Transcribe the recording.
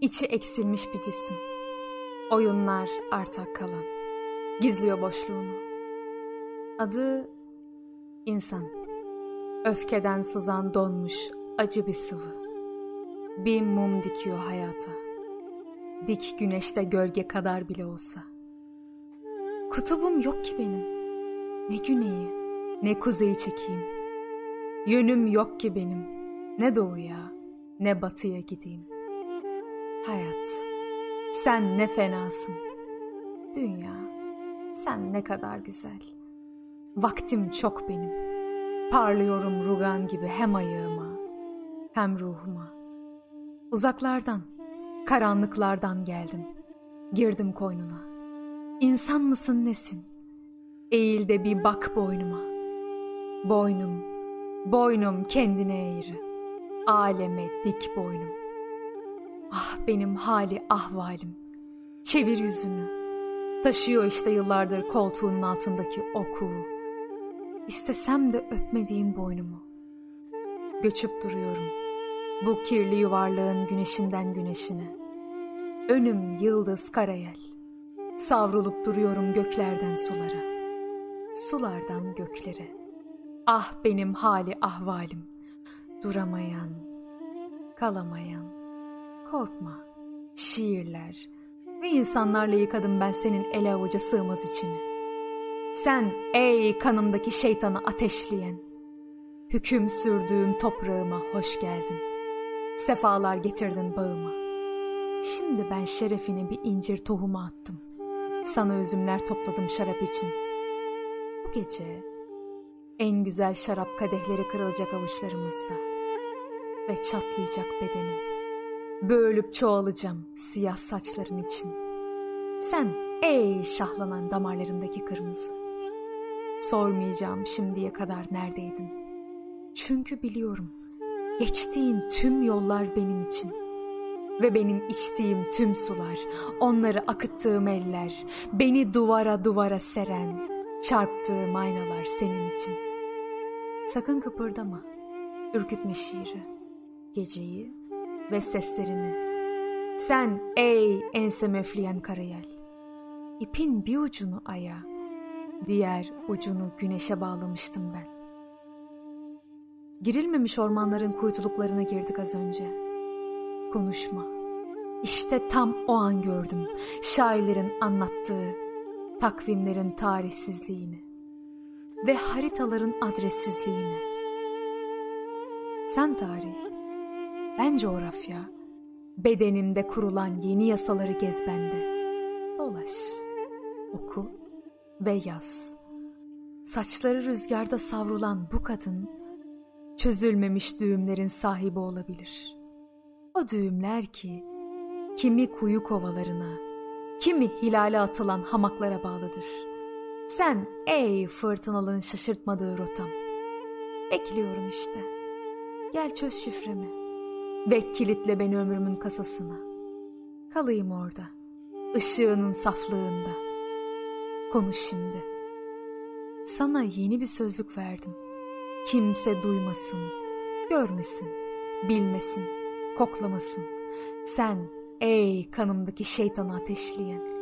içi eksilmiş bir cisim. Oyunlar artak kalan, gizliyor boşluğunu. Adı insan. Öfkeden sızan donmuş acı bir sıvı. Bir mum dikiyor hayata. Dik güneşte gölge kadar bile olsa. Kutubum yok ki benim. Ne güneyi, ne kuzeyi çekeyim. Yönüm yok ki benim. Ne doğuya, ne batıya gideyim. Hayat, sen ne fenasın. Dünya, sen ne kadar güzel. Vaktim çok benim. Parlıyorum rugan gibi hem ayağıma, hem ruhuma. Uzaklardan, karanlıklardan geldim. Girdim koynuna. İnsan mısın nesin? Eğil de bir bak boynuma. Boynum, boynum kendine eğri. Aleme dik boynum. Ah benim hali ahvalim. Çevir yüzünü. Taşıyor işte yıllardır koltuğunun altındaki oku. İstesem de öpmediğim boynumu. Göçüp duruyorum. Bu kirli yuvarlığın güneşinden güneşine. Önüm yıldız karayel. Savrulup duruyorum göklerden sulara. Sulardan göklere. Ah benim hali ahvalim. Duramayan, kalamayan. Korkma. Şiirler ve insanlarla yıkadım ben senin ele avuca sığmaz içini. Sen ey kanımdaki şeytanı ateşleyen. Hüküm sürdüğüm toprağıma hoş geldin. Sefalar getirdin bağıma. Şimdi ben şerefine bir incir tohumu attım. Sana üzümler topladım şarap için. Bu gece en güzel şarap kadehleri kırılacak avuçlarımızda. Ve çatlayacak bedenim. Bölüp çoğalacağım siyah saçların için. Sen ey şahlanan damarlarındaki kırmızı. Sormayacağım şimdiye kadar neredeydin. Çünkü biliyorum geçtiğin tüm yollar benim için. Ve benim içtiğim tüm sular, onları akıttığım eller, beni duvara duvara seren, çarptığım aynalar senin için. Sakın kıpırdama, ürkütme şiiri, geceyi ve seslerini. Sen ey ensem öfleyen karayel, ipin bir ucunu aya, diğer ucunu güneşe bağlamıştım ben. Girilmemiş ormanların kuytuluklarına girdik az önce. Konuşma. İşte tam o an gördüm şairlerin anlattığı takvimlerin tarihsizliğini ve haritaların adressizliğini. Sen tarih, ben coğrafya, bedenimde kurulan yeni yasaları gez bende. Dolaş, oku ve yaz. Saçları rüzgarda savrulan bu kadın, çözülmemiş düğümlerin sahibi olabilir. O düğümler ki, kimi kuyu kovalarına, kimi hilale atılan hamaklara bağlıdır. Sen ey fırtınaların şaşırtmadığı rotam. Bekliyorum işte. Gel çöz şifremi ve kilitle beni ömrümün kasasına. Kalayım orada, ışığının saflığında. Konuş şimdi. Sana yeni bir sözlük verdim. Kimse duymasın, görmesin, bilmesin, koklamasın. Sen ey kanımdaki şeytanı ateşleyen.